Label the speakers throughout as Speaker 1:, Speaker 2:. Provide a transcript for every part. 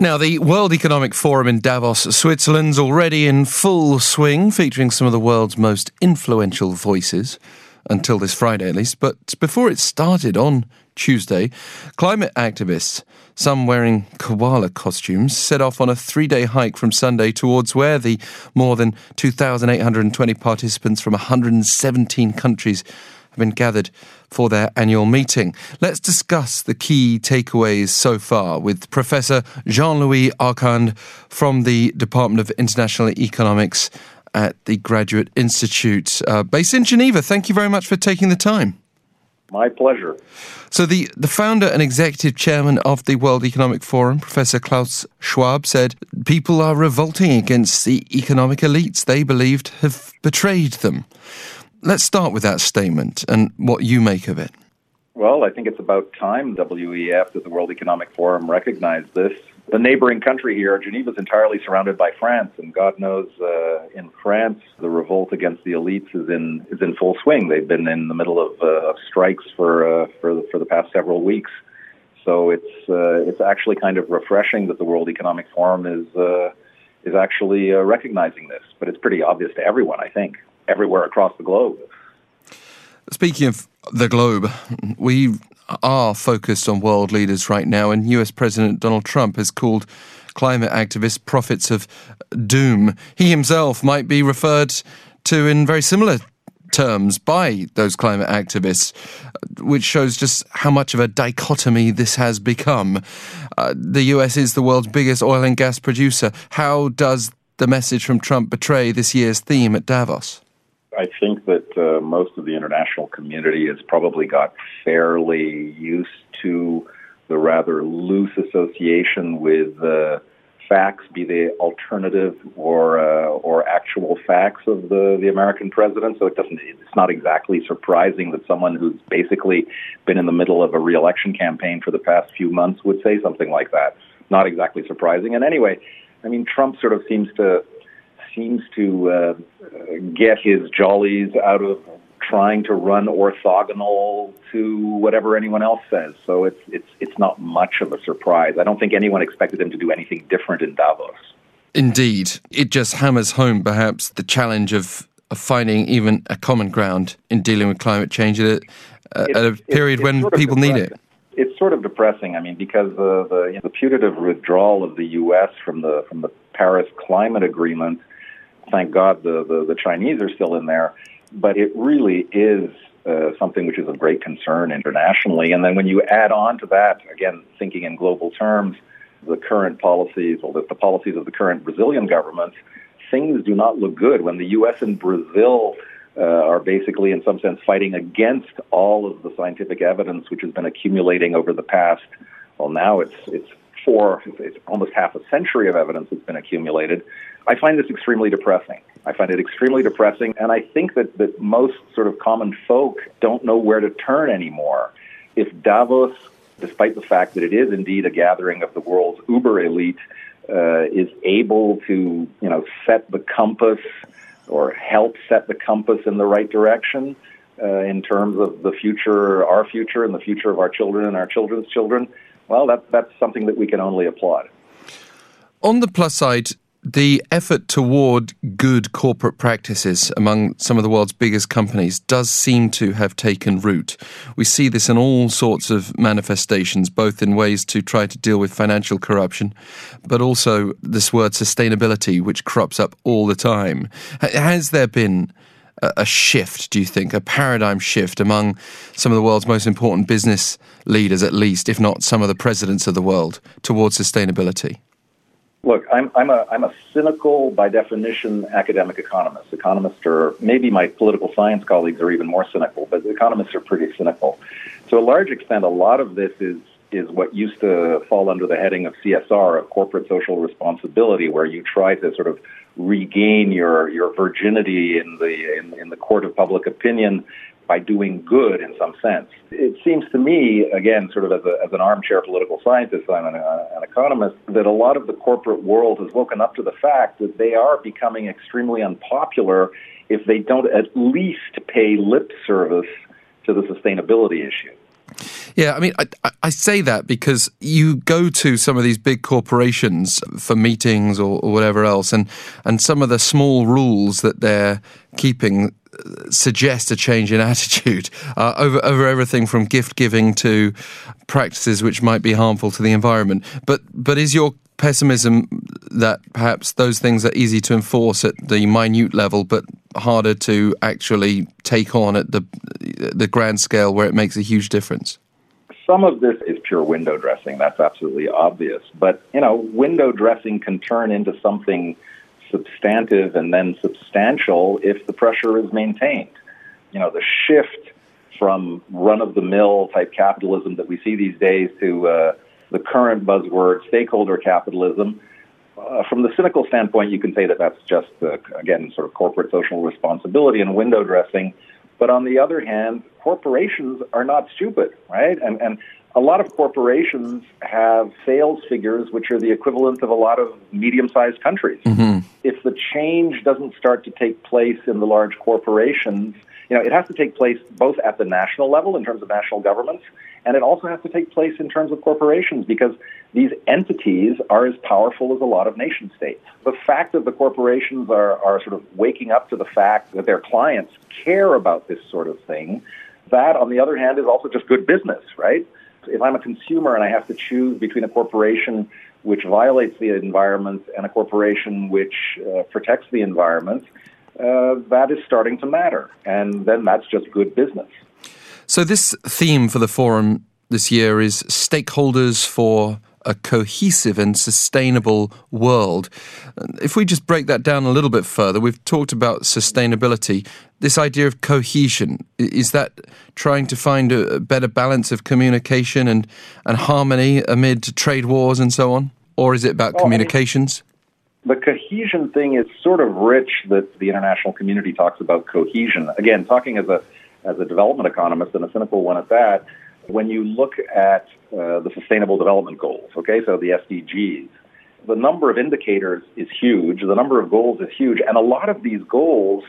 Speaker 1: Now, the World Economic Forum in Davos, Switzerland's already in full swing, featuring some of the world's most influential voices, until this Friday at least. But before it started on Tuesday, climate activists, some wearing koala costumes, set off on a three day hike from Sunday towards where the more than 2,820 participants from 117 countries have been gathered for their annual meeting. Let's discuss the key takeaways so far with Professor Jean Louis Arcand from the Department of International Economics at the Graduate Institute, uh, based in Geneva. Thank you very much for taking the time.
Speaker 2: My pleasure.
Speaker 1: So, the, the founder and executive chairman of the World Economic Forum, Professor Klaus Schwab, said people are revolting against the economic elites they believed have betrayed them. Let's start with that statement and what you make of it.
Speaker 2: Well, I think it's about time WEF, that the World Economic Forum, recognized this. The neighboring country here, Geneva, is entirely surrounded by France, and God knows, uh, in France, the revolt against the elites is in is in full swing. They've been in the middle of, uh, strikes for uh, for the, for the past several weeks. So it's uh, it's actually kind of refreshing that the World Economic Forum is uh, is actually uh, recognizing this. But it's pretty obvious to everyone, I think everywhere across the globe.
Speaker 1: Speaking of the globe, we are focused on world leaders right now, and US President Donald Trump has called climate activists prophets of doom. He himself might be referred to in very similar terms by those climate activists, which shows just how much of a dichotomy this has become. Uh, the US is the world's biggest oil and gas producer. How does the message from Trump betray this year's theme at Davos?
Speaker 2: I think that uh, most of the international community has probably got fairly used to the rather loose association with uh, facts, be they alternative or uh, or actual facts of the the American president. So it doesn't. It's not exactly surprising that someone who's basically been in the middle of a reelection campaign for the past few months would say something like that. Not exactly surprising. And anyway, I mean, Trump sort of seems to seems to uh, get his jollies out of trying to run orthogonal to whatever anyone else says. So it's it's it's not much of a surprise. I don't think anyone expected him to do anything different in Davos.
Speaker 1: Indeed, it just hammers home perhaps the challenge of, of finding even a common ground in dealing with climate change at a, uh, at a period when people need it.
Speaker 2: It's sort of depressing. I mean, because the the, you know, the putative withdrawal of the U.S. from the from the Paris Climate Agreement thank God the, the, the Chinese are still in there. But it really is uh, something which is of great concern internationally. And then when you add on to that, again, thinking in global terms, the current policies, or the, the policies of the current Brazilian government, things do not look good. When the U.S. and Brazil uh, are basically, in some sense, fighting against all of the scientific evidence which has been accumulating over the past, well, now it's it's it's almost half a century of evidence that's been accumulated. I find this extremely depressing. I find it extremely depressing, and I think that, that most sort of common folk don't know where to turn anymore. If Davos, despite the fact that it is indeed a gathering of the world's uber elite, uh, is able to, you know, set the compass or help set the compass in the right direction uh, in terms of the future, our future, and the future of our children and our children's children, well, that, that's something that we can only applaud.
Speaker 1: On the plus side, the effort toward good corporate practices among some of the world's biggest companies does seem to have taken root. We see this in all sorts of manifestations, both in ways to try to deal with financial corruption, but also this word sustainability, which crops up all the time. Has there been a shift, do you think, a paradigm shift among some of the world's most important business leaders, at least, if not some of the presidents of the world, towards sustainability?
Speaker 2: Look, I'm, I'm, a, I'm a cynical, by definition, academic economist. Economists are, maybe my political science colleagues are even more cynical, but economists are pretty cynical. To a large extent, a lot of this is, is what used to fall under the heading of CSR, of corporate social responsibility, where you try to sort of regain your, your virginity in the, in, in the court of public opinion by doing good in some sense. It seems to me, again, sort of as, a, as an armchair political scientist, I'm an, uh, an economist, that a lot of the corporate world has woken up to the fact that they are becoming extremely unpopular if they don't at least pay lip service to the sustainability issue.
Speaker 1: Yeah, I mean, I, I, say that because you go to some of these big corporations for meetings or, or whatever else, and, and some of the small rules that they're keeping suggest a change in attitude uh, over over everything from gift giving to practices which might be harmful to the environment. But but is your pessimism that perhaps those things are easy to enforce at the minute level, but harder to actually take on at the the grand scale where it makes a huge difference?
Speaker 2: Some of this is pure window dressing. That's absolutely obvious. But you know, window dressing can turn into something substantive and then substantial if the pressure is maintained. You know, the shift from run of the mill type capitalism that we see these days to uh, the current buzzword, stakeholder capitalism. Uh, from the cynical standpoint, you can say that that's just, uh, again, sort of corporate social responsibility and window dressing. But on the other hand, corporations are not stupid, right? And, and a lot of corporations have sales figures which are the equivalent of a lot of medium sized countries. Mm-hmm. If the change doesn't start to take place in the large corporations, you know, it has to take place both at the national level in terms of national governments, and it also has to take place in terms of corporations because these entities are as powerful as a lot of nation states. The fact that the corporations are, are sort of waking up to the fact that their clients care about this sort of thing, that, on the other hand, is also just good business, right? If I'm a consumer and I have to choose between a corporation which violates the environment and a corporation which uh, protects the environment, uh, that is starting to matter. And then that's just good business.
Speaker 1: So, this theme for the forum this year is stakeholders for a cohesive and sustainable world. If we just break that down a little bit further, we've talked about sustainability. This idea of cohesion, is that trying to find a better balance of communication and, and harmony amid trade wars and so on? Or is it about well, communications?
Speaker 2: I mean, the cohesion thing is sort of rich that the international community talks about cohesion. Again, talking as a as a development economist and a cynical one at that, when you look at uh, the Sustainable Development Goals, okay, so the SDGs, the number of indicators is huge, the number of goals is huge, and a lot of these goals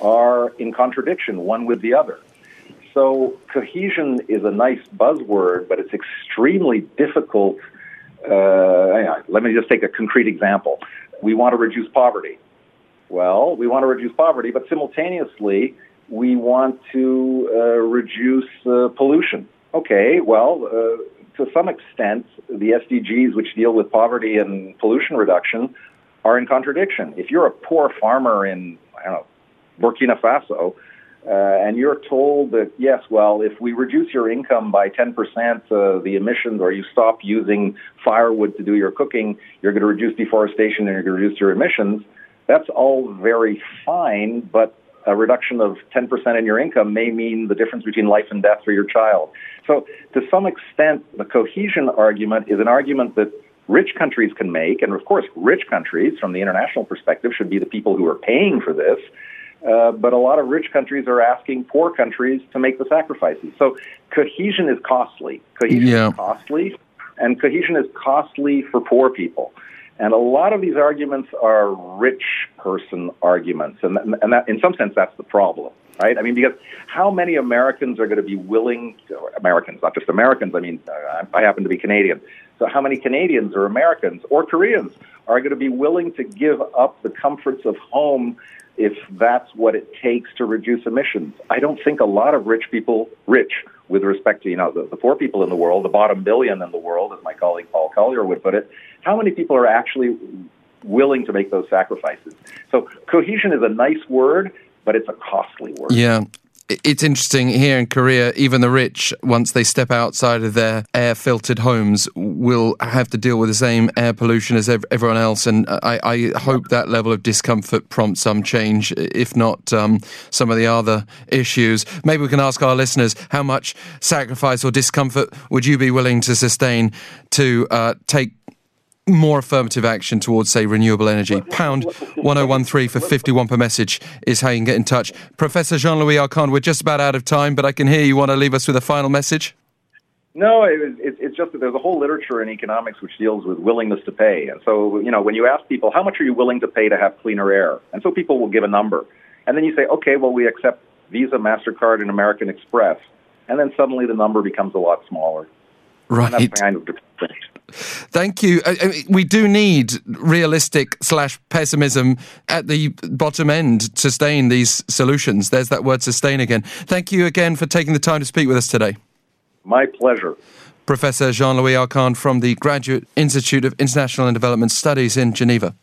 Speaker 2: are in contradiction one with the other. So cohesion is a nice buzzword, but it's extremely difficult. Uh, let me just take a concrete example we want to reduce poverty. Well, we want to reduce poverty, but simultaneously, we want to uh, reduce uh, pollution. Okay, well, uh, to some extent, the SDGs, which deal with poverty and pollution reduction, are in contradiction. If you're a poor farmer in, I don't know, Burkina Faso, uh, and you're told that, yes, well, if we reduce your income by 10%, uh, the emissions, or you stop using firewood to do your cooking, you're going to reduce deforestation and you're going to reduce your emissions. That's all very fine, but a reduction of 10% in your income may mean the difference between life and death for your child. So, to some extent, the cohesion argument is an argument that rich countries can make, and of course, rich countries, from the international perspective, should be the people who are paying for this. Uh, but a lot of rich countries are asking poor countries to make the sacrifices. So cohesion is costly. Cohesion yeah. is costly, and cohesion is costly for poor people. And a lot of these arguments are rich person arguments, and, and that, in some sense, that's the problem, right? I mean, because how many Americans are going to be willing, to, Americans, not just Americans, I mean, uh, I happen to be Canadian, so how many Canadians or Americans or Koreans are going to be willing to give up the comforts of home if that's what it takes to reduce emissions. I don't think a lot of rich people, rich with respect to, you know, the, the poor people in the world, the bottom billion in the world, as my colleague Paul Collier would put it, how many people are actually willing to make those sacrifices? So cohesion is a nice word, but it's a costly word.
Speaker 1: Yeah it's interesting here in Korea, even the rich, once they step outside of their air filtered homes, will have to deal with the same air pollution as everyone else. And I, I hope that level of discomfort prompts some change, if not um, some of the other issues. Maybe we can ask our listeners how much sacrifice or discomfort would you be willing to sustain to uh, take more affirmative action towards, say, renewable energy. Pound 1013 for 51 per message is how you can get in touch. Professor Jean Louis Arcand, we're just about out of time, but I can hear you want to leave us with a final message.
Speaker 2: No, it, it, it's just that there's a whole literature in economics which deals with willingness to pay. And so, you know, when you ask people, how much are you willing to pay to have cleaner air? And so people will give a number. And then you say, okay, well, we accept Visa, MasterCard, and American Express. and then suddenly the number becomes a lot smaller.
Speaker 1: Right.
Speaker 2: And that's kind of depressing.
Speaker 1: Thank you. Uh, uh, we do need realistic slash pessimism at the bottom end to sustain these solutions. There's that word sustain again. Thank you again for taking the time to speak with us today.
Speaker 2: My pleasure.
Speaker 1: Professor Jean Louis Arcand from the Graduate Institute of International and Development Studies in Geneva.